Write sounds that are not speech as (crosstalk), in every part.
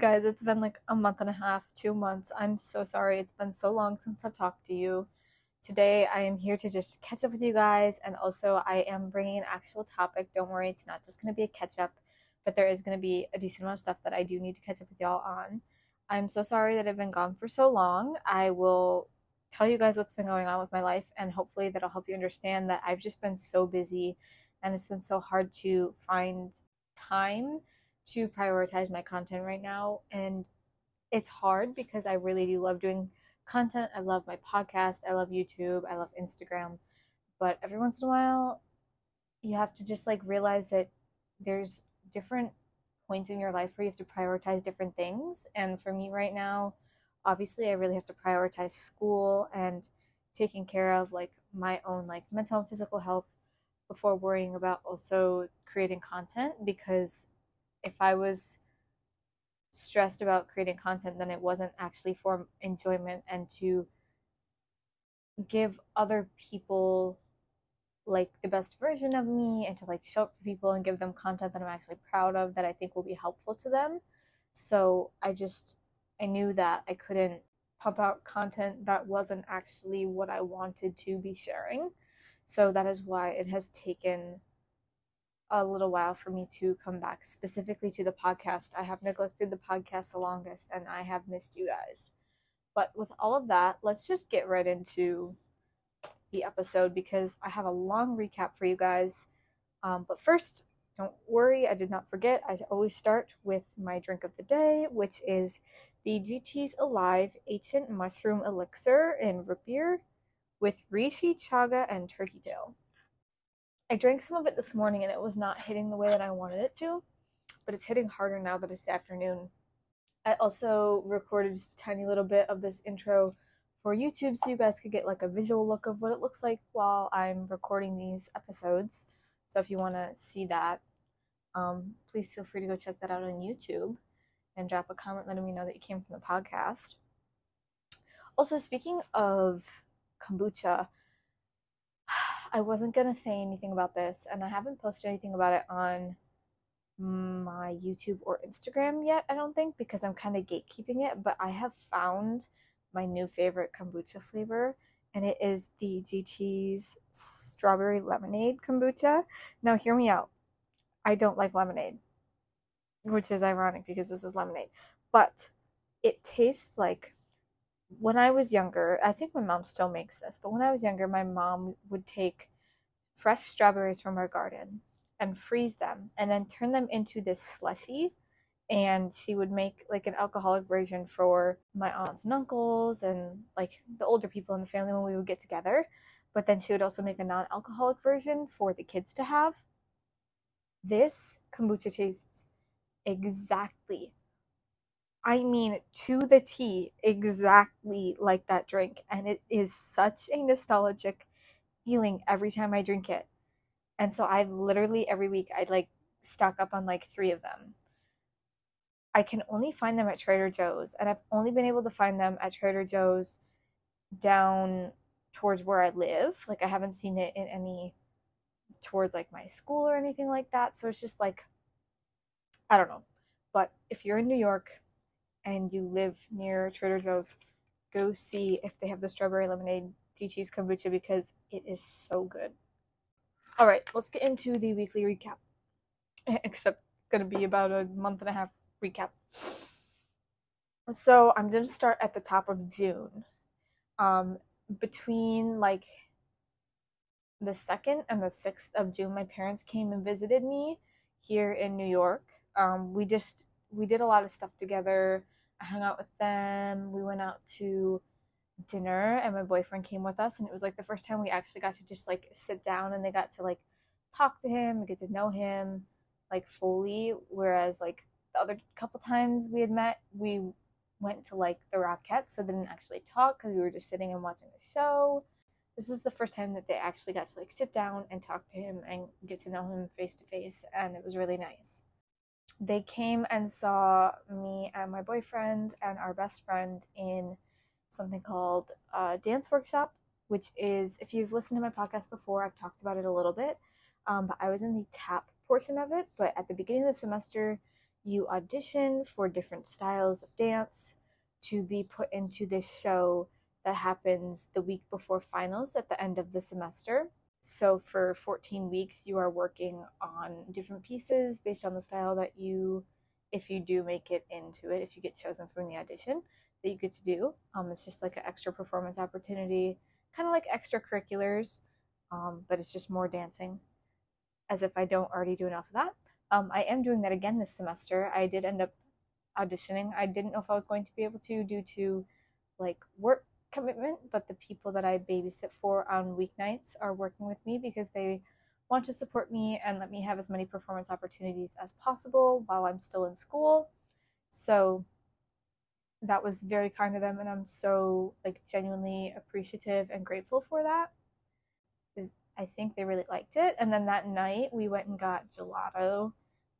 guys, it's been like a month and a half, two months. I'm so sorry. It's been so long since I've talked to you. Today, I am here to just catch up with you guys, and also I am bringing an actual topic. Don't worry, it's not just going to be a catch up, but there is going to be a decent amount of stuff that I do need to catch up with y'all on. I'm so sorry that I've been gone for so long. I will tell you guys what's been going on with my life, and hopefully that'll help you understand that I've just been so busy and it's been so hard to find time to prioritize my content right now. And it's hard because I really do love doing content. I love my podcast. I love YouTube. I love Instagram. But every once in a while, you have to just like realize that there's different points in your life where you have to prioritize different things. And for me right now, obviously, I really have to prioritize school and taking care of like my own like mental and physical health before worrying about also creating content because if I was stressed about creating content, then it wasn't actually for enjoyment and to give other people like the best version of me and to like show up for people and give them content that I'm actually proud of that I think will be helpful to them. So I just I knew that I couldn't pump out content that wasn't actually what I wanted to be sharing. So that is why it has taken a little while for me to come back specifically to the podcast. I have neglected the podcast the longest and I have missed you guys. But with all of that, let's just get right into the episode because I have a long recap for you guys. Um, but first, don't worry, I did not forget. I always start with my drink of the day, which is the GT's Alive Ancient Mushroom Elixir in root beer with reishi, chaga, and turkey tail. I drank some of it this morning and it was not hitting the way that I wanted it to, but it's hitting harder now that it's the afternoon. I also recorded just a tiny little bit of this intro for YouTube so you guys could get like a visual look of what it looks like while I'm recording these episodes. So if you want to see that, um, please feel free to go check that out on YouTube and drop a comment letting me know that you came from the podcast. Also, speaking of kombucha, I wasn't gonna say anything about this, and I haven't posted anything about it on my YouTube or Instagram yet, I don't think, because I'm kind of gatekeeping it. But I have found my new favorite kombucha flavor, and it is the GT's strawberry lemonade kombucha. Now, hear me out. I don't like lemonade, which is ironic because this is lemonade, but it tastes like when I was younger, I think my mom still makes this, but when I was younger, my mom would take fresh strawberries from our garden and freeze them and then turn them into this slushy. And she would make like an alcoholic version for my aunts and uncles and like the older people in the family when we would get together. But then she would also make a non alcoholic version for the kids to have. This kombucha tastes exactly I mean, to the T, exactly like that drink. And it is such a nostalgic feeling every time I drink it. And so I literally every week I'd like stock up on like three of them. I can only find them at Trader Joe's, and I've only been able to find them at Trader Joe's down towards where I live. Like I haven't seen it in any towards like my school or anything like that. So it's just like I don't know. But if you're in New York, and you live near Trader Joe's, go see if they have the strawberry lemonade GT's kombucha because it is so good. All right, let's get into the weekly recap. (laughs) Except it's going to be about a month and a half recap. So I'm going to start at the top of June. Um, between like the 2nd and the 6th of June, my parents came and visited me here in New York. Um, we just we did a lot of stuff together. I hung out with them. We went out to dinner and my boyfriend came with us and it was like the first time we actually got to just like sit down and they got to like talk to him get to know him like fully. Whereas like the other couple times we had met we went to like the Rockettes so they didn't actually talk because we were just sitting and watching the show. This was the first time that they actually got to like sit down and talk to him and get to know him face to face and it was really nice they came and saw me and my boyfriend and our best friend in something called a dance workshop which is if you've listened to my podcast before i've talked about it a little bit um, but i was in the tap portion of it but at the beginning of the semester you audition for different styles of dance to be put into this show that happens the week before finals at the end of the semester. So for 14 weeks, you are working on different pieces based on the style that you, if you do make it into it, if you get chosen through the audition, that you get to do. Um, it's just like an extra performance opportunity, kind of like extracurriculars, um, but it's just more dancing, as if I don't already do enough of that. Um, I am doing that again this semester. I did end up auditioning. I didn't know if I was going to be able to due to like work commitment, but the people that I babysit for on weeknights are working with me because they want to support me and let me have as many performance opportunities as possible while I'm still in school. So that was very kind of them and I'm so like genuinely appreciative and grateful for that. I think they really liked it. And then that night we went and got gelato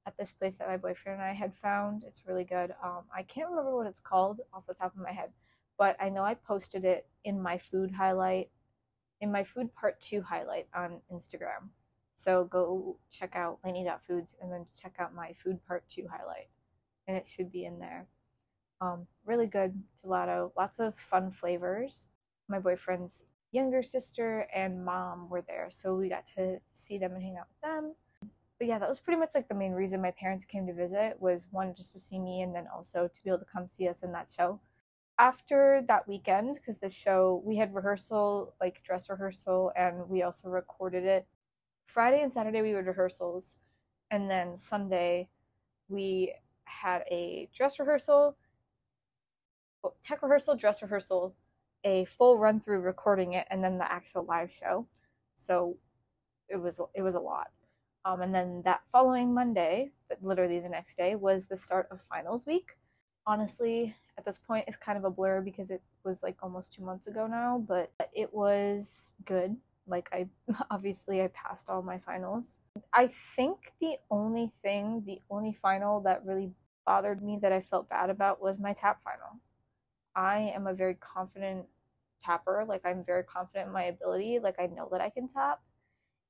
at this place that my boyfriend and I had found. It's really good. Um, I can't remember what it's called off the top of my head, but I know I posted it in my food highlight, in my food part two highlight on Instagram. So go check out Laney.foods and then check out my food part two highlight. And it should be in there. Um, really good gelato, lots of fun flavors. My boyfriend's younger sister and mom were there, so we got to see them and hang out with them. But yeah, that was pretty much like the main reason my parents came to visit was one just to see me and then also to be able to come see us in that show after that weekend, because the show, we had rehearsal, like dress rehearsal, and we also recorded it. Friday and Saturday, we had rehearsals. And then Sunday, we had a dress rehearsal, tech rehearsal, dress rehearsal, a full run through recording it, and then the actual live show. So it was it was a lot. Um, and then that following Monday, literally the next day, was the start of finals week. Honestly, at this point is kind of a blur because it was like almost two months ago now, but it was good. Like I (laughs) obviously I passed all my finals. I think the only thing, the only final that really bothered me that I felt bad about was my tap final. I am a very confident tapper. Like I'm very confident in my ability. Like I know that I can tap.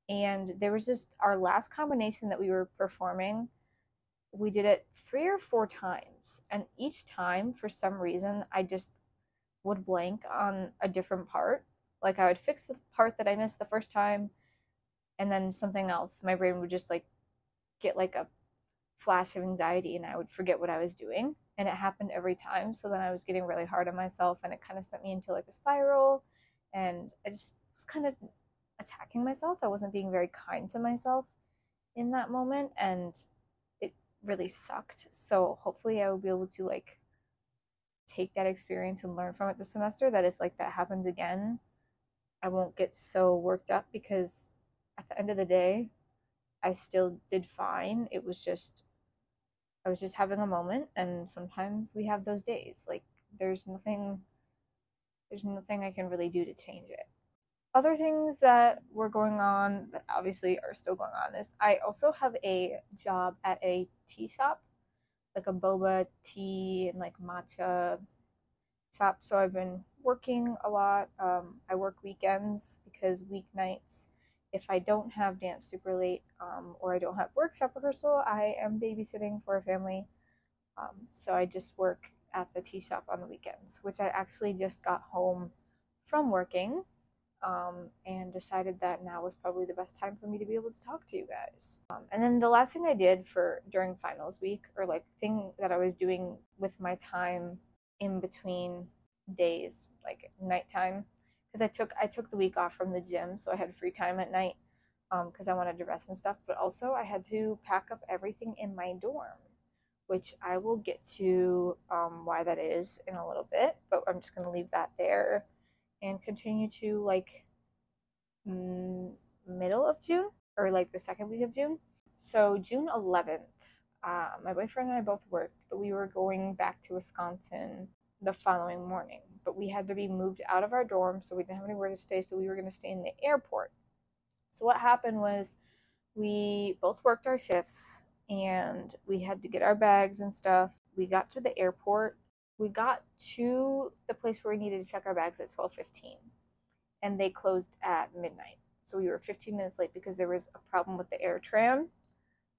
And there was just our last combination that we were performing we did it three or four times and each time for some reason i just would blank on a different part. Like i would fix the part that i missed the first time and then something else. My brain would just like get like a flash of anxiety and i would forget what i was doing and it happened every time. So then i was getting really hard on myself and it kind of sent me into like a spiral and i just was kind of attacking myself. I wasn't being very kind to myself in that moment and really sucked. So hopefully I will be able to like take that experience and learn from it this semester that if like that happens again, I won't get so worked up because at the end of the day, I still did fine. It was just I was just having a moment and sometimes we have those days. Like there's nothing there's nothing I can really do to change it other things that were going on that obviously are still going on is I also have a job at a tea shop, like a boba tea and like matcha shop. So I've been working a lot. Um, I work weekends because weeknights, if I don't have dance super late um, or I don't have workshop rehearsal, I am babysitting for a family. Um, so I just work at the tea shop on the weekends, which I actually just got home from working um, and decided that now was probably the best time for me to be able to talk to you guys. Um, and then the last thing I did for during finals week, or like thing that I was doing with my time in between days, like nighttime, because I took I took the week off from the gym, so I had free time at night because um, I wanted to rest and stuff. But also I had to pack up everything in my dorm. Which I will get to um, why that is in a little bit, but I'm just to leave that there and continue to like middle of June or like the second week of June. So June 11th, uh, my boyfriend and I both worked, but we were going back to Wisconsin the following morning. But we had to be moved out of our dorm, so we didn't have anywhere to stay. So we were going to stay in the airport. So what happened was we both worked our shifts and we had to get our bags and stuff. We got to the airport we got to the place where we needed to check our bags at 12:15 and they closed at midnight. So we were 15 minutes late because there was a problem with the AirTrain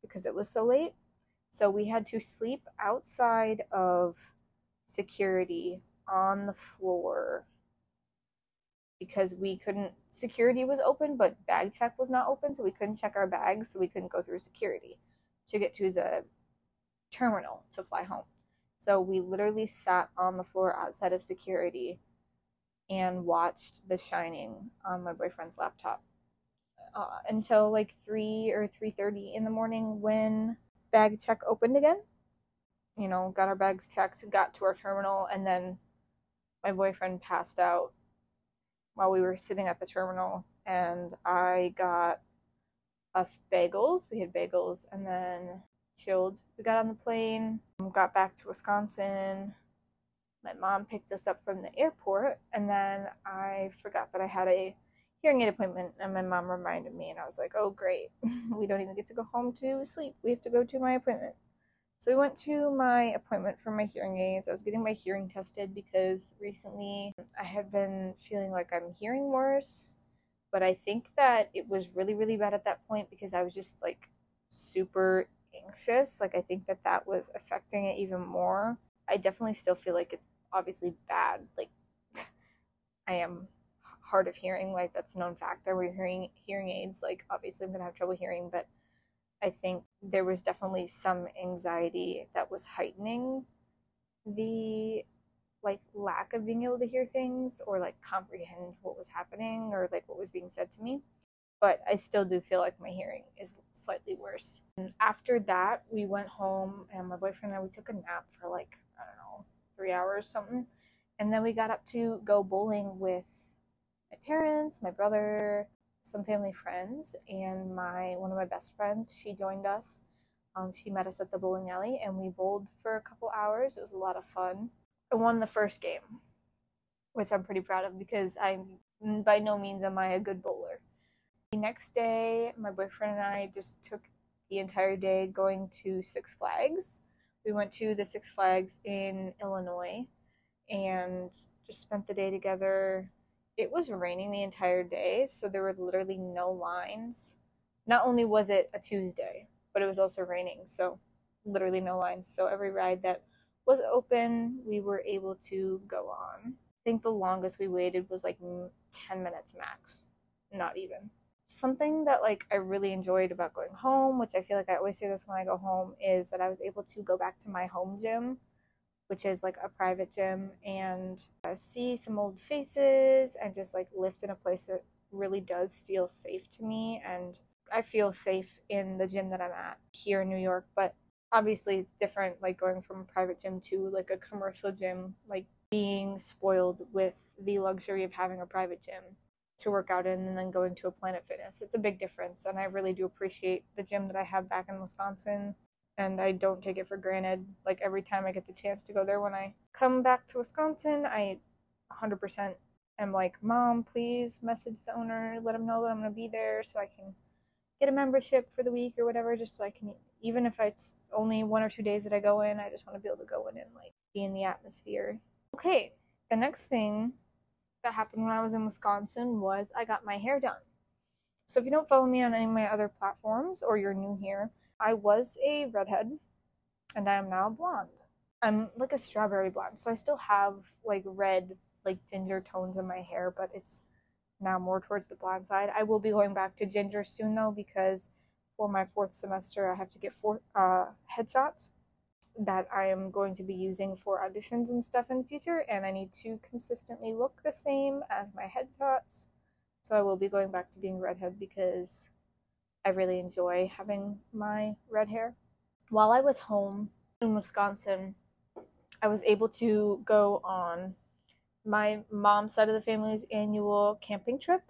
because it was so late. So we had to sleep outside of security on the floor because we couldn't security was open but bag check was not open so we couldn't check our bags so we couldn't go through security to get to the terminal to fly home so we literally sat on the floor outside of security and watched the shining on my boyfriend's laptop uh, until like 3 or 3.30 in the morning when bag check opened again you know got our bags checked got to our terminal and then my boyfriend passed out while we were sitting at the terminal and I got us bagels. We had bagels and then chilled. We got on the plane, got back to Wisconsin. My mom picked us up from the airport and then I forgot that I had a hearing aid appointment and my mom reminded me and I was like, "Oh great. (laughs) we don't even get to go home to sleep. We have to go to my appointment." So we went to my appointment for my hearing aids. I was getting my hearing tested because recently I have been feeling like I'm hearing worse. But I think that it was really, really bad at that point because I was just like super anxious. Like I think that that was affecting it even more. I definitely still feel like it's obviously bad. Like (laughs) I am hard of hearing. Like that's a known fact. I wear hearing hearing aids. Like obviously I'm gonna have trouble hearing, but I think there was definitely some anxiety that was heightening the like lack of being able to hear things or like comprehend what was happening or like what was being said to me but I still do feel like my hearing is slightly worse. And after that, we went home and my boyfriend and I we took a nap for like I don't know, 3 hours something. And then we got up to go bowling with my parents, my brother, some family friends and my one of my best friends. She joined us. Um, she met us at the bowling alley and we bowled for a couple hours. It was a lot of fun. I won the first game which i'm pretty proud of because i'm by no means am i a good bowler the next day my boyfriend and i just took the entire day going to six flags we went to the six flags in illinois and just spent the day together it was raining the entire day, so there were literally no lines. Not only was it a Tuesday, but it was also raining, so literally no lines. So every ride that was open, we were able to go on. I think the longest we waited was like 10 minutes max, not even. Something that like I really enjoyed about going home, which I feel like I always say this when I go home, is that I was able to go back to my home gym which is like a private gym, and uh, see some old faces and just like lift in a place that really does feel safe to me. And I feel safe in the gym that I'm at here in New York, but obviously it's different like going from a private gym to like a commercial gym, like being spoiled with the luxury of having a private gym to work out in and then going to a Planet Fitness. It's a big difference, and I really do appreciate the gym that I have back in Wisconsin and I don't take it for granted. Like every time I get the chance to go there when I come back to Wisconsin, I 100% am like, "Mom, please message the owner, let him know that I'm going to be there so I can get a membership for the week or whatever just so I can even if it's only one or two days that I go in, I just want to be able to go in and like be in the atmosphere." Okay, the next thing that happened when I was in Wisconsin was I got my hair done. So if you don't follow me on any of my other platforms or you're new here, I was a redhead and I am now blonde. I'm like a strawberry blonde, so I still have like red, like ginger tones in my hair, but it's now more towards the blonde side. I will be going back to ginger soon though because for my fourth semester I have to get four uh, headshots that I am going to be using for auditions and stuff in the future, and I need to consistently look the same as my headshots. So I will be going back to being redhead because I really enjoy having my red hair. While I was home in Wisconsin, I was able to go on my mom's side of the family's annual camping trip.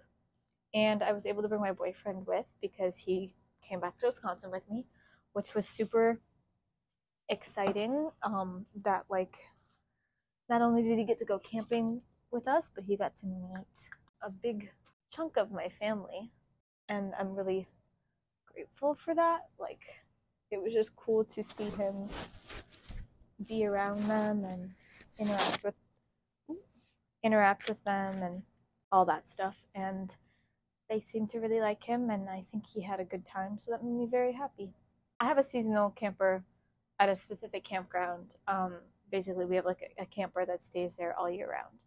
And I was able to bring my boyfriend with because he came back to Wisconsin with me, which was super exciting. Um, that, like, not only did he get to go camping with us, but he got to meet a big chunk of my family. And I'm really grateful for that. Like, it was just cool to see him be around them and interact with interact with them and all that stuff and they seemed to really like him and I think he had a good time so that made me very happy. I have a seasonal camper at a specific campground. Um, basically, we have like a, a camper that stays there all year round.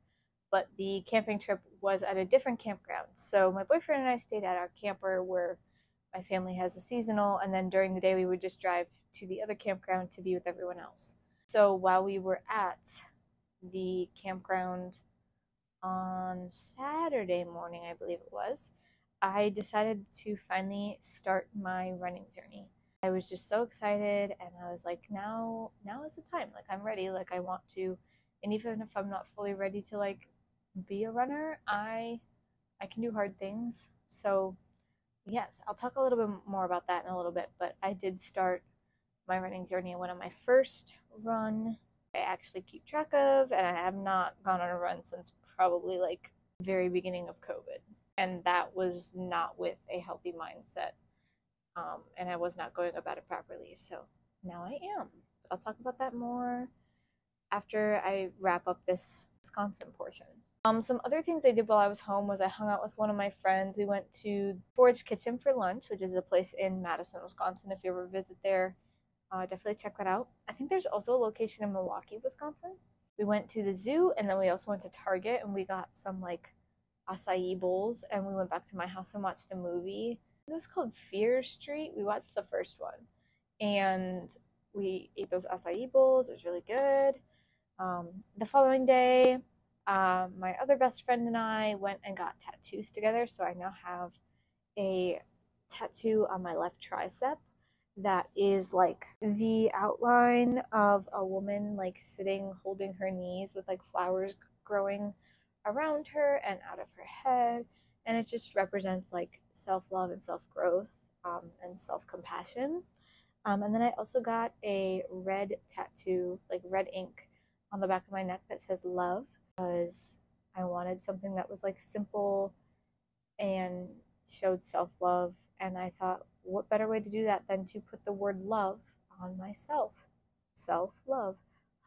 But the camping trip was at a different campground. So my boyfriend and I stayed at our camper where my family has a seasonal, and then during the day we would just drive to the other campground to be with everyone else. So while we were at the campground on Saturday morning, I believe it was, I decided to finally start my running journey. I was just so excited and I was like, now now is the time. Like I'm ready. Like I want to and even if I'm not fully ready to like be a runner, I I can do hard things. So yes, I'll talk a little bit more about that in a little bit, but I did start my running journey and went on my first run I actually keep track of, and I have not gone on a run since probably like very beginning of COVID. And that was not with a healthy mindset. Um, and I was not going about it properly. So now I am. I'll talk about that more after I wrap up this Wisconsin portion. Um, some other things I did while I was home was I hung out with one of my friends. We went to Forage Kitchen for lunch, which is a place in Madison, Wisconsin. If you ever visit there, uh, definitely check that out. I think there's also a location in Milwaukee, Wisconsin. We went to the zoo and then we also went to Target and we got some like acai bowls and we went back to my house and watched a movie. It was called Fear Street. We watched the first one and we ate those acai bowls. It was really good. Um, the following day, uh, my other best friend and I went and got tattoos together. So I now have a tattoo on my left tricep that is like the outline of a woman like sitting holding her knees with like flowers growing around her and out of her head and it just represents like self-love and self-growth um, and self-compassion um, and then i also got a red tattoo like red ink on the back of my neck that says love because i wanted something that was like simple and showed self-love and i thought what better way to do that than to put the word love on myself? Self love.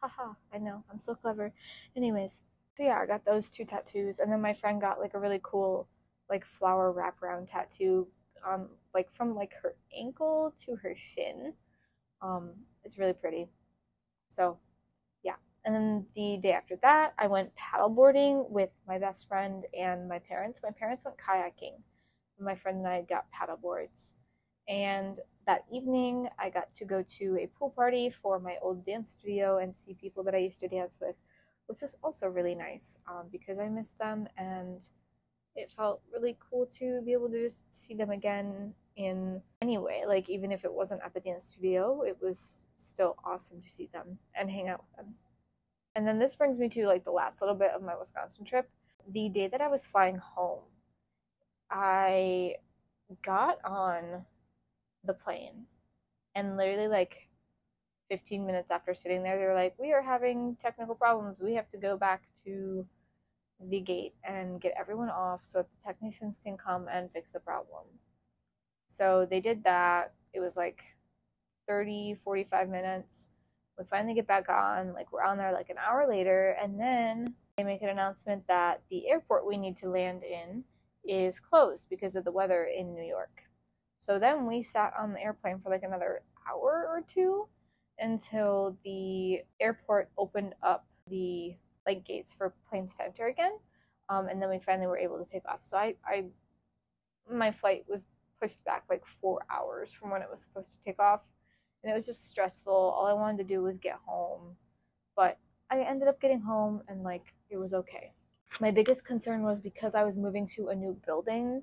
Haha, I know, I'm so clever. Anyways, so yeah, I got those two tattoos, and then my friend got like a really cool, like flower wraparound tattoo, um, like from like her ankle to her shin. Um, it's really pretty. So, yeah. And then the day after that, I went paddleboarding with my best friend and my parents. My parents went kayaking. My friend and I got paddle boards. And that evening, I got to go to a pool party for my old dance studio and see people that I used to dance with, which was also really nice um, because I missed them and it felt really cool to be able to just see them again in any way. Like, even if it wasn't at the dance studio, it was still awesome to see them and hang out with them. And then this brings me to like the last little bit of my Wisconsin trip. The day that I was flying home, I got on the plane. And literally, like 15 minutes after sitting there, they were like, We are having technical problems. We have to go back to the gate and get everyone off so that the technicians can come and fix the problem. So they did that. It was like 30, 45 minutes. We finally get back on. Like, we're on there like an hour later. And then they make an announcement that the airport we need to land in is closed because of the weather in New York. So then we sat on the airplane for like another hour or two until the airport opened up the like gates for planes to enter again. Um, and then we finally were able to take off. So I, I, my flight was pushed back like four hours from when it was supposed to take off, and it was just stressful. All I wanted to do was get home, but I ended up getting home and like it was okay. My biggest concern was because I was moving to a new building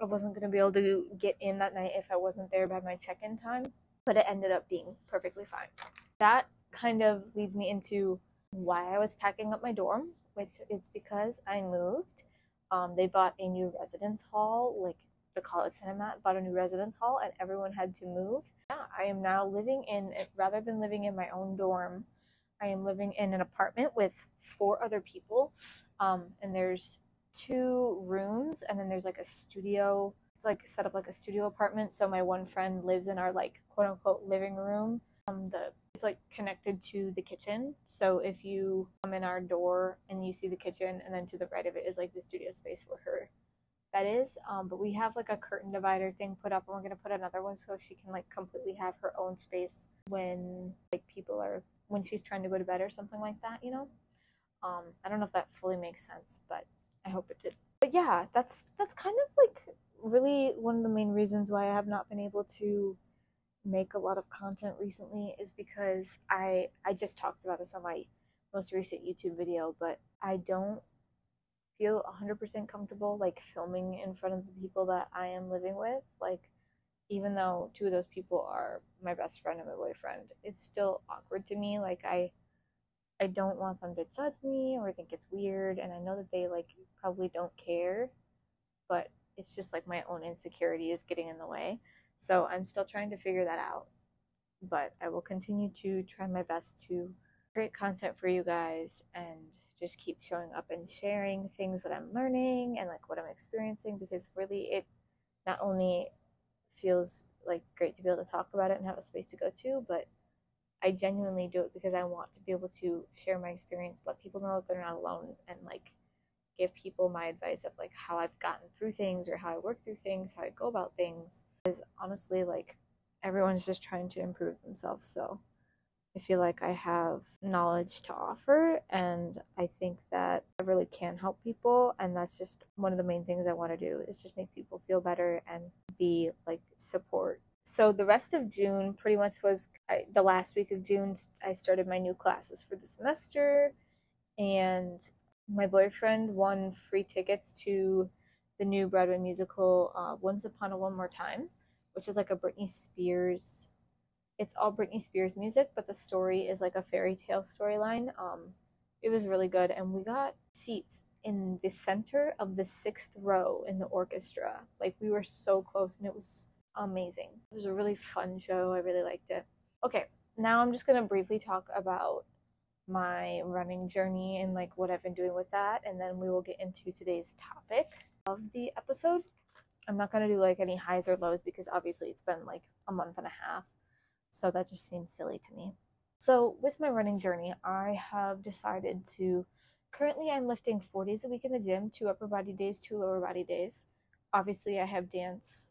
I wasn't going to be able to get in that night if I wasn't there by my check in time, but it ended up being perfectly fine. That kind of leads me into why I was packing up my dorm, which is because I moved. Um, they bought a new residence hall, like the college that I'm at, bought a new residence hall, and everyone had to move. Yeah, I am now living in, rather than living in my own dorm, I am living in an apartment with four other people. Um, and there's two rooms and then there's like a studio it's like set up like a studio apartment so my one friend lives in our like quote unquote living room um the it's like connected to the kitchen so if you come in our door and you see the kitchen and then to the right of it is like the studio space where her that is. Um, but we have like a curtain divider thing put up, and we're gonna put another one so she can like completely have her own space when like people are when she's trying to go to bed or something like that. You know. Um, I don't know if that fully makes sense, but I hope it did. But yeah, that's that's kind of like really one of the main reasons why I have not been able to make a lot of content recently is because I I just talked about this on my most recent YouTube video, but I don't feel 100% comfortable like filming in front of the people that I am living with. Like even though two of those people are my best friend and my boyfriend, it's still awkward to me. Like I I don't want them to judge me or think it's weird and I know that they like probably don't care, but it's just like my own insecurity is getting in the way. So I'm still trying to figure that out. But I will continue to try my best to create content for you guys and just keep showing up and sharing things that I'm learning and like what I'm experiencing because really it not only feels like great to be able to talk about it and have a space to go to, but I genuinely do it because I want to be able to share my experience, let people know that they're not alone, and like give people my advice of like how I've gotten through things or how I work through things, how I go about things. Is honestly like everyone's just trying to improve themselves. So I feel like I have knowledge to offer, and I think that I really can help people. And that's just one of the main things I want to do is just make people feel better and be like support. So the rest of June pretty much was I, the last week of June. I started my new classes for the semester, and my boyfriend won free tickets to the new Broadway musical uh, Once Upon a One More Time, which is like a Britney Spears it's all Britney Spears music, but the story is like a fairy tale storyline. Um, it was really good, and we got seats in the center of the sixth row in the orchestra. Like we were so close, and it was amazing. It was a really fun show. I really liked it. Okay, now I'm just gonna briefly talk about my running journey and like what I've been doing with that, and then we will get into today's topic of the episode. I'm not gonna do like any highs or lows because obviously it's been like a month and a half so that just seems silly to me. So, with my running journey, I have decided to currently I'm lifting four days a week in the gym, two upper body days, two lower body days. Obviously, I have dance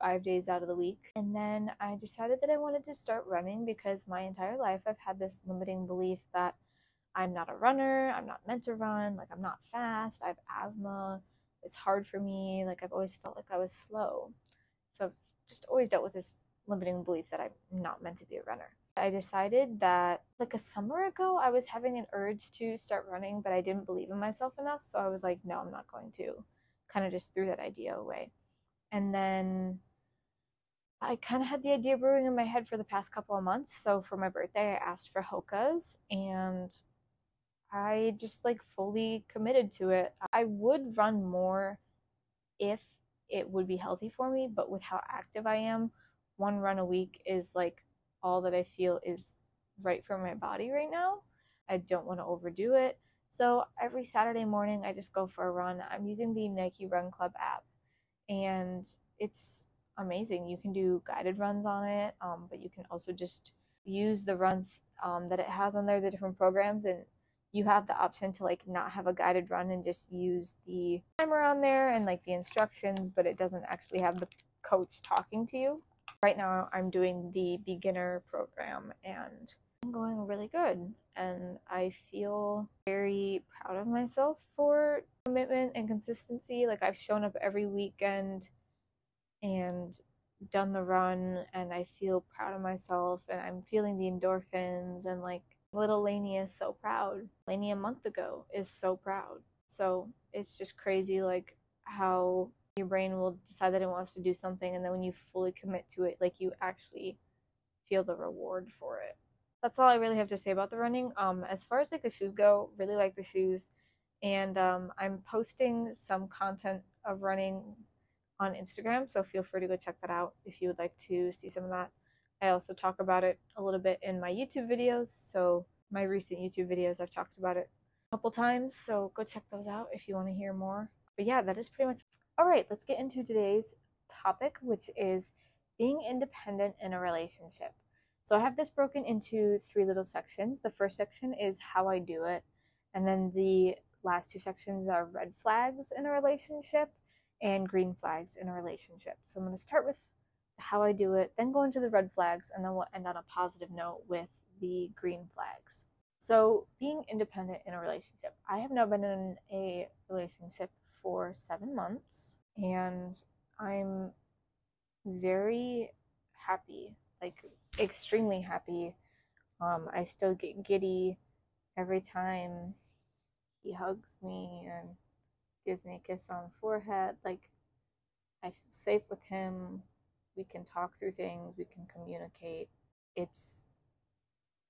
five days out of the week. And then I decided that I wanted to start running because my entire life I've had this limiting belief that I'm not a runner, I'm not meant to run, like I'm not fast, I have asthma, it's hard for me, like I've always felt like I was slow. So I've just always dealt with this limiting belief that I'm not meant to be a runner. I decided that like a summer ago, I was having an urge to start running, but I didn't believe in myself enough. So I was like, no, I'm not going to. Kind of just threw that idea away. And then I kind of had the idea brewing in my head for the past couple of months. So for my birthday, I asked for Hoka's and I just like fully committed to it. I would run more if it would be healthy for me, but with how active I am, one run a week is like all that I feel is right for my body right now. I don't want to overdo it. So every Saturday morning, I just go for a run. I'm using the Nike Run Club app, and it's amazing. You can do guided runs on it, um, but you can also just use the runs um, that it has on there, the different programs, and you have the option to like not have a guided run and just use the timer on there and like the instructions, but it doesn't actually have the coach talking to you right now I'm doing the beginner program and I'm going really good. And I feel very proud of myself for commitment and consistency. Like I've shown up every weekend and done the run and I feel proud of myself and I'm feeling the endorphins and like little Laney is so proud. Laney a month ago is so proud. So it's just crazy like how your brain will decide that it wants to do something and then when you fully commit to it like you actually feel the reward for it that's all i really have to say about the running um as far as like the shoes go really like the shoes and um, i'm posting some content of running on instagram so feel free to go check that out if you would like to see some of that i also talk about it a little bit in my youtube videos so my recent youtube videos i've talked about it a couple times so go check those out if you want to hear more but yeah that is pretty much all right, let's get into today's topic, which is being independent in a relationship. So I have this broken into three little sections. The first section is how I do it, and then the last two sections are red flags in a relationship, and green flags in a relationship. So I'm going to start with how I do it, then go into the red flags, and then we'll end on a positive note with the green flags. So, being independent in a relationship. I have now been in a relationship for seven months, and I'm very happy, like extremely happy. Um, I still get giddy every time he hugs me and gives me a kiss on the forehead. Like, I feel safe with him. We can talk through things, we can communicate. It's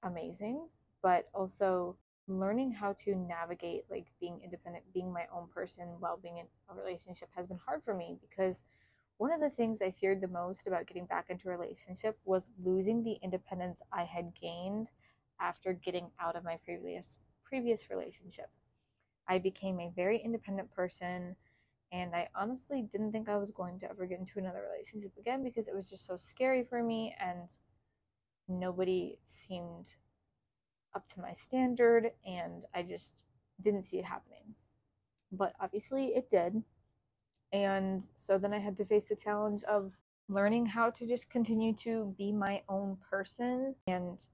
amazing, but also learning how to navigate like being independent, being my own person while being in a relationship has been hard for me because one of the things I feared the most about getting back into a relationship was losing the independence I had gained after getting out of my previous previous relationship. I became a very independent person and I honestly didn't think I was going to ever get into another relationship again because it was just so scary for me and nobody seemed up to my standard and I just didn't see it happening. But obviously it did. And so then I had to face the challenge of learning how to just continue to be my own person. And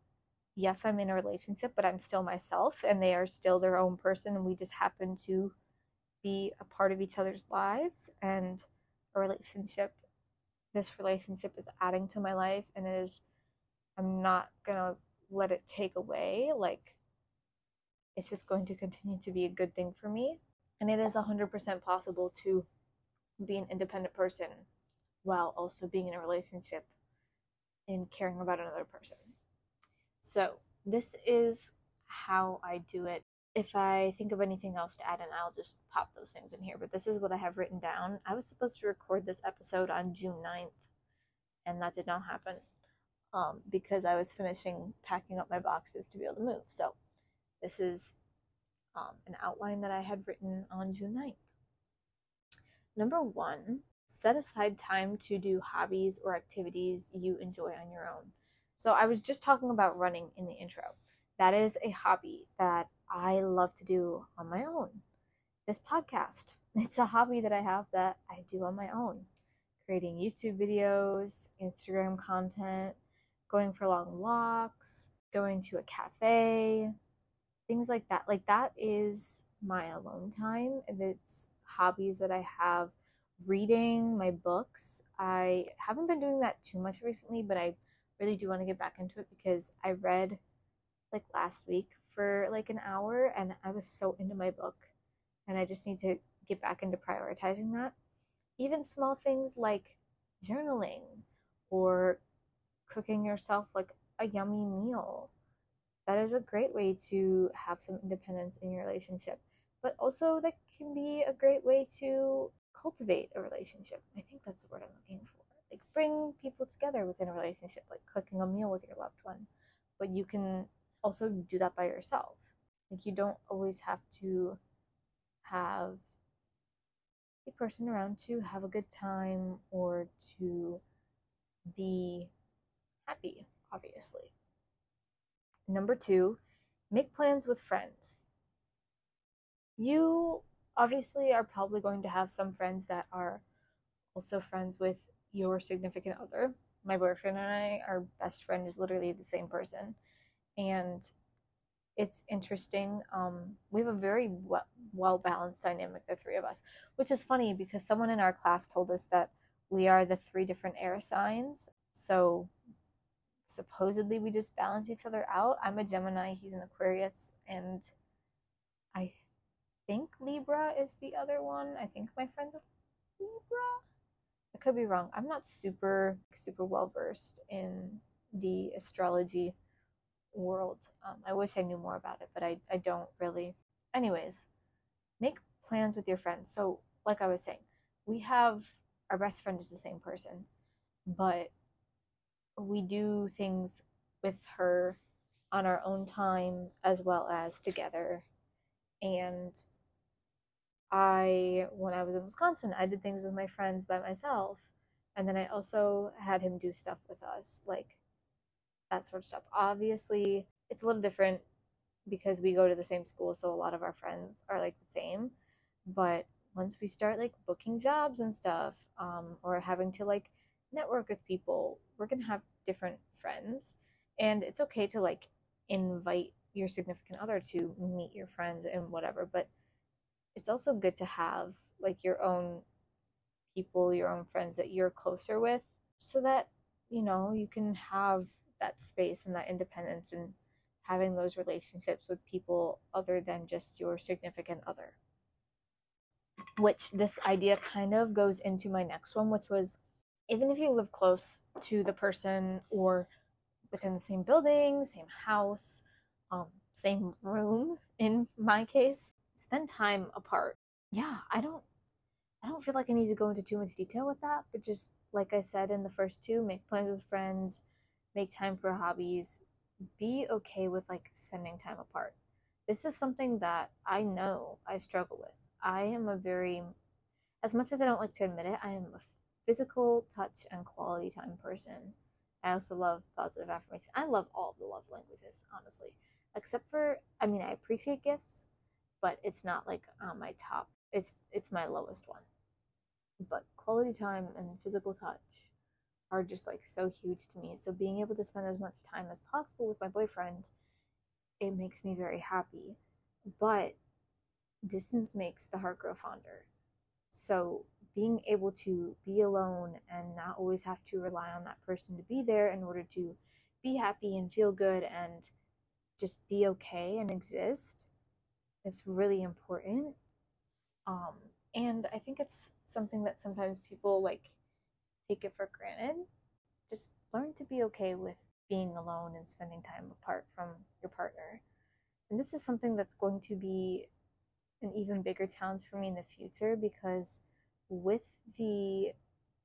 yes, I'm in a relationship, but I'm still myself and they are still their own person. And we just happen to be a part of each other's lives. And a relationship, this relationship is adding to my life and it is, I'm not to let it take away. Like, it's just going to continue to be a good thing for me. And it is 100% possible to be an independent person while also being in a relationship and caring about another person. So, this is how I do it. If I think of anything else to add in, I'll just pop those things in here. But this is what I have written down. I was supposed to record this episode on June 9th, and that did not happen um, because I was finishing packing up my boxes to be able to move. So this is um, an outline that I had written on June 9th. Number one, set aside time to do hobbies or activities you enjoy on your own. So I was just talking about running in the intro. That is a hobby that I love to do on my own. This podcast, (laughs) it's a hobby that I have that I do on my own. Creating YouTube videos, Instagram content, going for long walks, going to a cafe, things like that. Like that is my alone time. And it's hobbies that I have reading my books. I haven't been doing that too much recently, but I really do want to get back into it because I read like last week for like an hour and I was so into my book and I just need to get back into prioritizing that. Even small things like journaling or cooking yourself like a yummy meal. That is a great way to have some independence in your relationship. But also, that can be a great way to cultivate a relationship. I think that's the word I'm looking for. Like, bring people together within a relationship, like cooking a meal with your loved one. But you can also do that by yourself. Like, you don't always have to have a person around to have a good time or to be happy, obviously. Number two, make plans with friends. You obviously are probably going to have some friends that are also friends with your significant other. My boyfriend and I, our best friend is literally the same person. And it's interesting. Um, we have a very well balanced dynamic, the three of us, which is funny because someone in our class told us that we are the three different air signs. So supposedly we just balance each other out. I'm a Gemini, he's an Aquarius, and I think Libra is the other one. I think my friend's Libra. I could be wrong. I'm not super super well versed in the astrology world. Um, I wish I knew more about it, but I, I don't really. Anyways, make plans with your friends. So, like I was saying, we have our best friend is the same person, but we do things with her on our own time as well as together. And I, when I was in Wisconsin, I did things with my friends by myself. And then I also had him do stuff with us, like that sort of stuff. Obviously, it's a little different because we go to the same school, so a lot of our friends are like the same. But once we start like booking jobs and stuff, um, or having to like network with people, we're gonna have different friends. And it's okay to like invite your significant other to meet your friends and whatever, but it's also good to have like your own people, your own friends that you're closer with so that, you know, you can have that space and that independence and having those relationships with people other than just your significant other. Which this idea kind of goes into my next one, which was even if you live close to the person or within the same building, same house, um, same room (laughs) in my case, spend time apart. Yeah, I don't I don't feel like I need to go into too much detail with that, but just like I said in the first two, make plans with friends, make time for hobbies, be okay with like spending time apart. This is something that I know I struggle with. I am a very, as much as I don't like to admit it, I am a physical touch and quality time person. I also love positive affirmation. I love all the love languages, honestly, except for, I mean, I appreciate gifts, but it's not like my top. It's it's my lowest one. But quality time and physical touch are just like so huge to me. So being able to spend as much time as possible with my boyfriend, it makes me very happy. But distance makes the heart grow fonder. So being able to be alone and not always have to rely on that person to be there in order to be happy and feel good and just be okay and exist it's really important. Um, and I think it's something that sometimes people like take it for granted. Just learn to be okay with being alone and spending time apart from your partner. And this is something that's going to be an even bigger challenge for me in the future because with the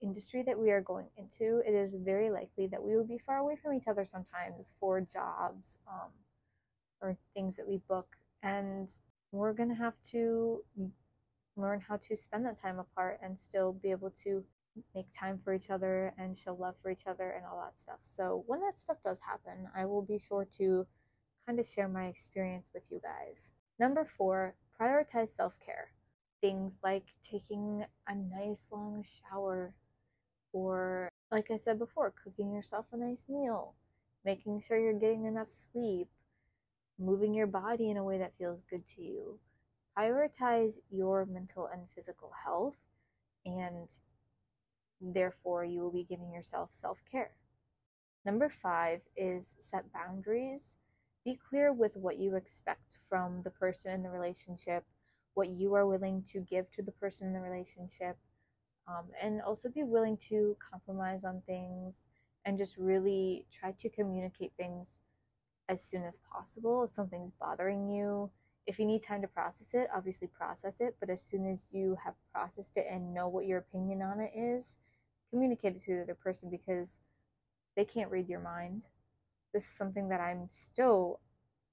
industry that we are going into, it is very likely that we will be far away from each other sometimes for jobs um, or things that we book. And we're going to have to learn how to spend that time apart and still be able to make time for each other and show love for each other and all that stuff. So when that stuff does happen, I will be sure to kind of share my experience with you guys. Number four, prioritize self care. Things like taking a nice long shower, or like I said before, cooking yourself a nice meal, making sure you're getting enough sleep, moving your body in a way that feels good to you. Prioritize your mental and physical health and Therefore, you will be giving yourself self care. Number five is set boundaries. Be clear with what you expect from the person in the relationship, what you are willing to give to the person in the relationship, um, and also be willing to compromise on things and just really try to communicate things as soon as possible if something's bothering you. If you need time to process it, obviously process it, but as soon as you have processed it and know what your opinion on it is, communicate it to the other person because they can't read your mind. This is something that I'm still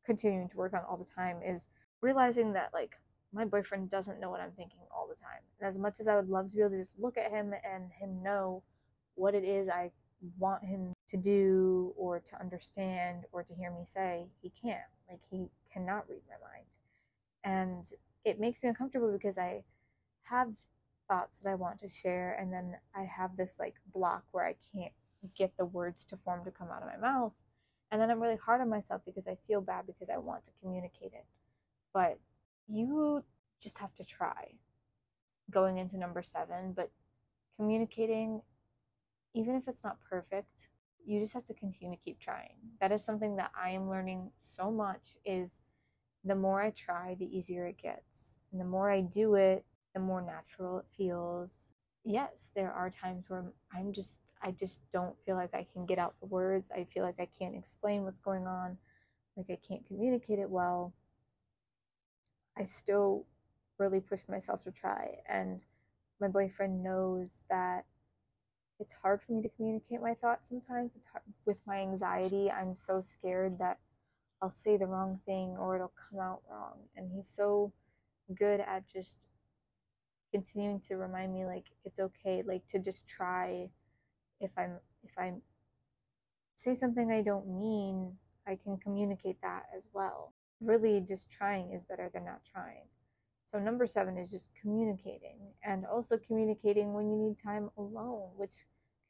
continuing to work on all the time is realizing that like my boyfriend doesn't know what I'm thinking all the time. And as much as I would love to be able to just look at him and him know what it is I want him to do or to understand or to hear me say, he can't. Like he cannot read my mind. And it makes me uncomfortable because I have thoughts that I want to share, and then I have this like block where I can't get the words to form to come out of my mouth. And then I'm really hard on myself because I feel bad because I want to communicate it. But you just have to try going into number seven, but communicating, even if it's not perfect, you just have to continue to keep trying. That is something that I am learning so much is the more I try, the easier it gets. And the more I do it, the more natural it feels. Yes, there are times where I'm just, I just don't feel like I can get out the words. I feel like I can't explain what's going on, like I can't communicate it well. I still really push myself to try. And my boyfriend knows that it's hard for me to communicate my thoughts sometimes. It's hard with my anxiety. I'm so scared that I'll say the wrong thing or it'll come out wrong. And he's so good at just continuing to remind me like it's okay like to just try if i'm if i say something i don't mean i can communicate that as well really just trying is better than not trying So, number seven is just communicating and also communicating when you need time alone, which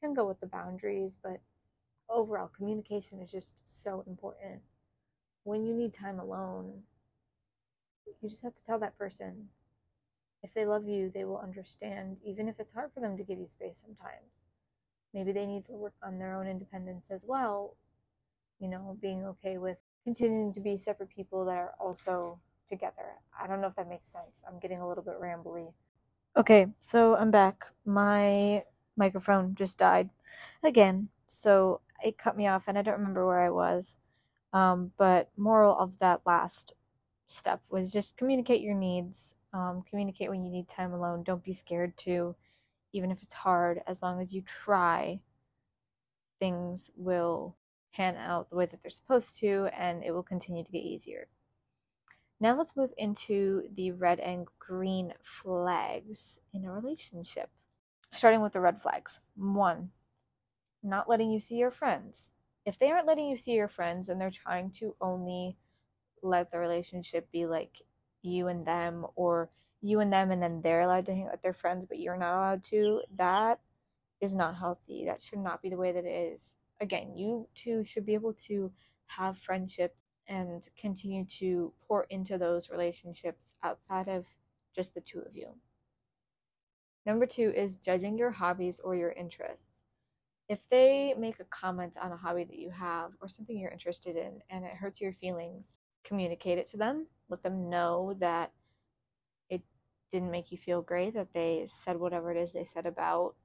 can go with the boundaries, but overall, communication is just so important. When you need time alone, you just have to tell that person. If they love you, they will understand, even if it's hard for them to give you space sometimes. Maybe they need to work on their own independence as well. You know, being okay with continuing to be separate people that are also together. I don't know if that makes sense. I'm getting a little bit rambly. Okay, so I'm back. My microphone just died again, so it cut me off, and I don't remember where I was. Um, but moral of that last step was just communicate your needs. Um, communicate when you need time alone. Don't be scared to, even if it's hard. As long as you try, things will pan out the way that they're supposed to, and it will continue to get easier. Now let's move into the red and green flags in a relationship. Starting with the red flags. One, not letting you see your friends. If they aren't letting you see your friends and they're trying to only let the relationship be like you and them or you and them and then they're allowed to hang out with their friends but you're not allowed to, that is not healthy. That should not be the way that it is. Again, you two should be able to have friendships and continue to pour into those relationships outside of just the two of you. Number two is judging your hobbies or your interests. If they make a comment on a hobby that you have or something you're interested in and it hurts your feelings, communicate it to them. Let them know that it didn't make you feel great, that they said whatever it is they said about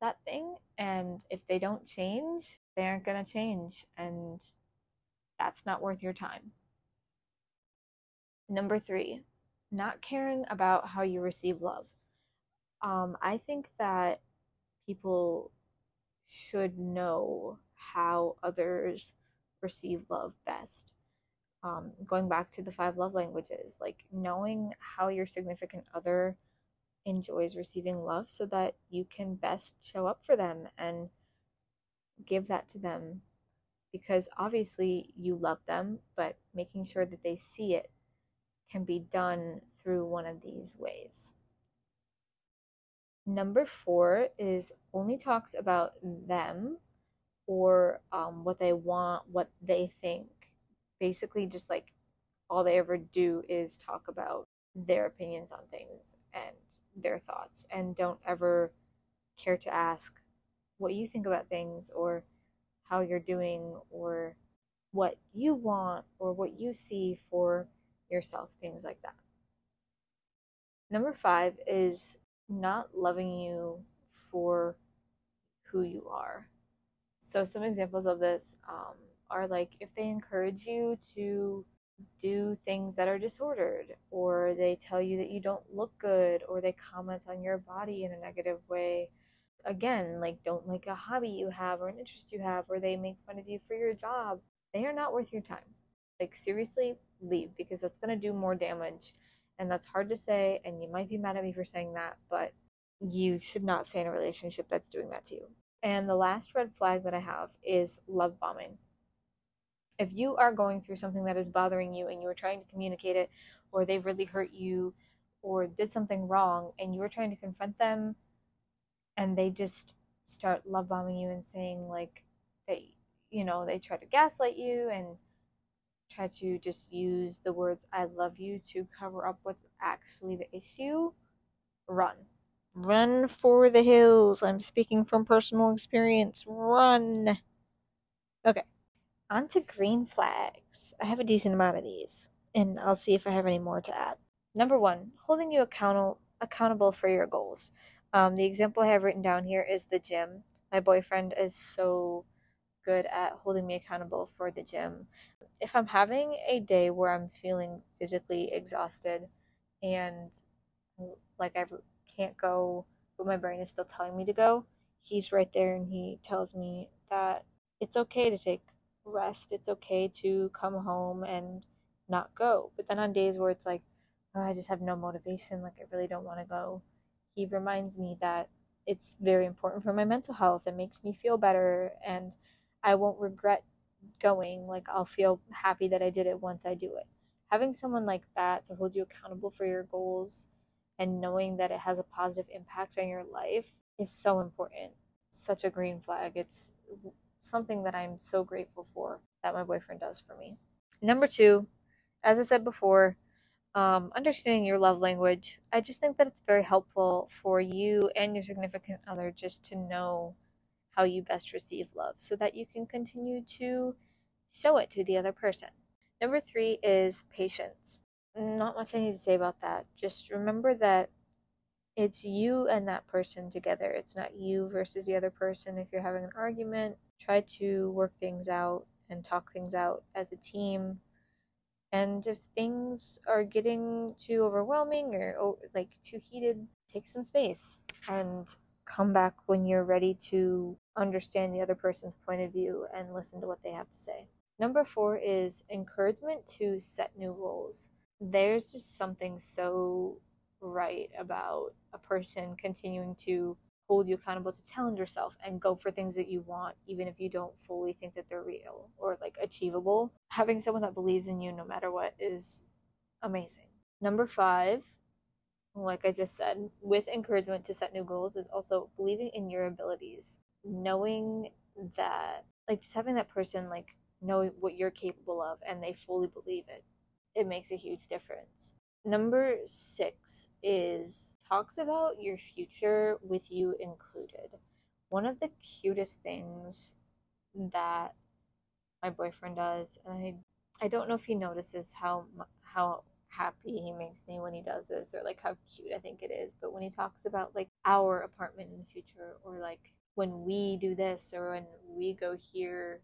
that thing. And if they don't change, they aren't going to change. And that's not worth your time. Number three, not caring about how you receive love. Um, I think that people should know how others receive love best. Um, going back to the five love languages, like knowing how your significant other enjoys receiving love so that you can best show up for them and give that to them because obviously you love them, but making sure that they see it can be done through one of these ways. Number four is only talks about them or um, what they want, what they think. Basically, just like all they ever do is talk about their opinions on things and their thoughts, and don't ever care to ask what you think about things or how you're doing or what you want or what you see for yourself, things like that. Number five is not loving you for who you are. So, some examples of this um, are like if they encourage you to do things that are disordered, or they tell you that you don't look good, or they comment on your body in a negative way, again, like don't like a hobby you have or an interest you have, or they make fun of you for your job, they are not worth your time. Like, seriously, leave because that's going to do more damage. And that's hard to say. And you might be mad at me for saying that, but you should not stay in a relationship that's doing that to you. And the last red flag that I have is love bombing. If you are going through something that is bothering you and you are trying to communicate it, or they've really hurt you, or did something wrong, and you are trying to confront them and they just start love bombing you and saying like they you know they try to gaslight you and try to just use the words i love you to cover up what's actually the issue run. Run for the hills. I'm speaking from personal experience. Run. Okay on to green flags i have a decent amount of these and i'll see if i have any more to add number one holding you accountable accountable for your goals um, the example I have written down here is the gym. My boyfriend is so good at holding me accountable for the gym. If I'm having a day where I'm feeling physically exhausted and like I can't go, but my brain is still telling me to go, he's right there and he tells me that it's okay to take rest. It's okay to come home and not go. But then on days where it's like, oh, I just have no motivation, like I really don't want to go, he reminds me that it's very important for my mental health. It makes me feel better and I won't regret going. Like I'll feel happy that I did it once I do it. Having someone like that to hold you accountable for your goals and knowing that it has a positive impact on your life is so important. Such a green flag. It's something that I'm so grateful for that my boyfriend does for me. Number two, as I said before, um, understanding your love language. I just think that it's very helpful for you and your significant other just to know how you best receive love so that you can continue to show it to the other person. Number three is patience. Not much I need to say about that. Just remember that it's you and that person together. It's not you versus the other person. If you're having an argument, try to work things out and talk things out as a team and if things are getting too overwhelming or oh, like too heated, take some space and come back when you're ready to understand the other person's point of view and listen to what they have to say. Number four is encouragement to set new goals. There's just something so right about a person continuing to hold you accountable to challenge yourself and go for things that you want, even if you don't fully think that they're real or like achievable. Having someone that believes in you no matter what is amazing. Number five, like I just said, with encouragement to set new goals is also believing in your abilities, knowing that, like, just having that person, like, know what you're capable of and they fully believe it. It makes a huge difference. Number six is talks about your future with you included. One of the cutest things that my boyfriend does, and I, I don't know if he notices how how happy he makes me when he does this, or like how cute I think it is. But when he talks about like our apartment in the future, or like when we do this, or when we go here,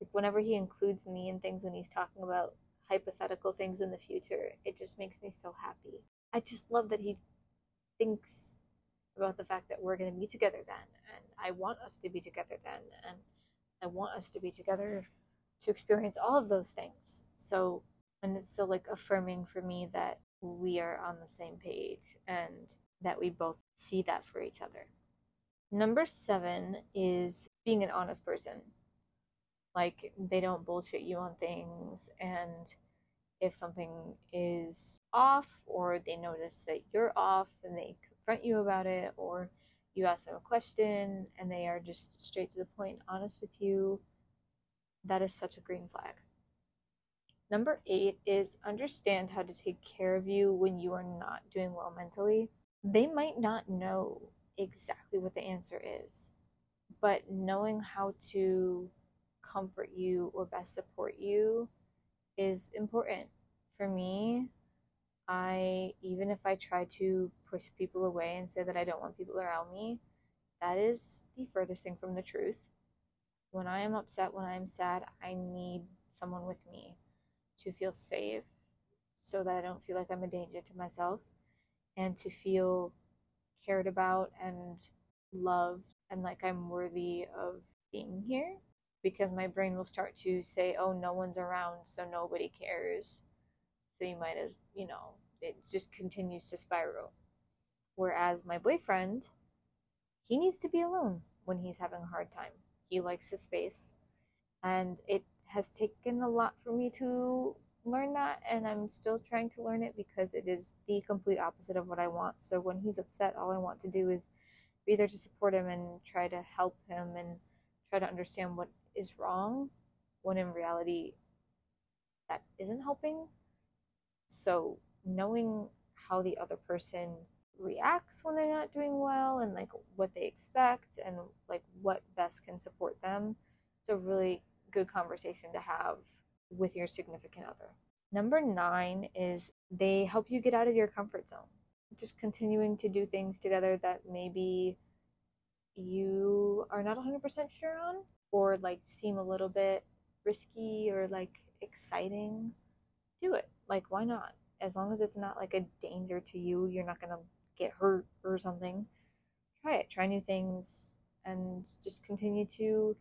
like whenever he includes me in things when he's talking about hypothetical things in the future, it just makes me so happy. I just love that he thinks about the fact that we're going to be together then and I want us to be together then and I want us to be together to experience all of those things. So and it's still like affirming for me that we are on the same page and that we both see that for each other. Number 7 is being an honest person. Like they don't bullshit you on things and if something is off or they notice that you're off and they confront you about it or you ask them a question and they are just straight to the point honest with you that is such a green flag. Number eight is understand how to take care of you when you are not doing well mentally. They might not know exactly what the answer is but knowing how to comfort you or best support you is important. For me, I even if I try to push people away and say that I don't want people around me, that is the furthest thing from the truth. When I am upset, when I am sad, I need someone with me to feel safe so that I don't feel like I'm a danger to myself and to feel cared about and loved and like I'm worthy of being here because my brain will start to say, oh, no one's around, so nobody cares. So you might as, you know, it just continues to spiral. Whereas my boyfriend, he needs to be alone when he's having a hard time. He likes his space. And it has taken a lot for me to learn that, and I'm still trying to learn it because it is the complete opposite of what I want. So when he's upset, all I want to do is be there to support him and try to help him and try to understand what is wrong when in reality that isn't helping. So knowing how the other person reacts when they're not doing well and like what they expect and like what best can support them. It's a really good conversation to have with your significant other. Number nine is they help you get out of your comfort zone. Just continuing to do things together that maybe you are not 100% sure on or like seem a little bit risky or like exciting, do it. Like, why not? As long as it's not like a danger to you, you're not gonna get hurt or something. Try it. Try new things and just continue to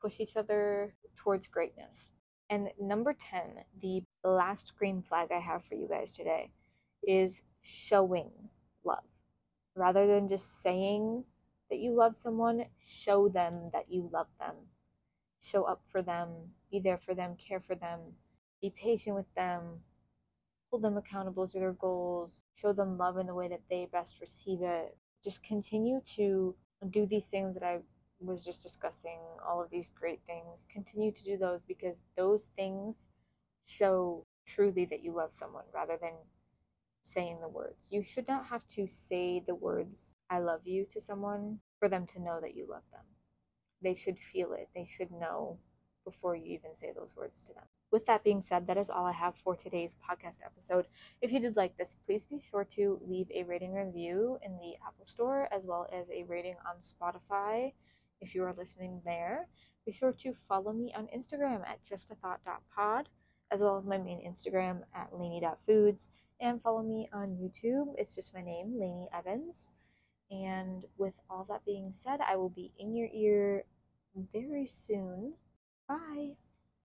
push each other towards greatness. And number 10, the last green flag I have for you guys today is showing love. Rather than just saying that you love someone, show them that you love them show up for them, be there for them, care for them, be patient with them, hold them accountable to their goals, show them love in the way that they best receive it. Just continue to do these things that I was just discussing, all of these great things. Continue to do those because those things show truly that you love someone rather than saying the words. You should not have to say the words, I love you, to someone for them to know that you love them. They should feel it, they should know before you even say those words to them. With that being said, that is all I have for today's podcast episode. If you did like this, please be sure to leave a rating review in the Apple Store as well as a rating on Spotify if you are listening there. Be sure to follow me on Instagram at justathought.pod as well as my main Instagram at laney.foods and follow me on YouTube. It's just my name, Laney Evans. And with all that being said, I will be in your ear very soon. Bye.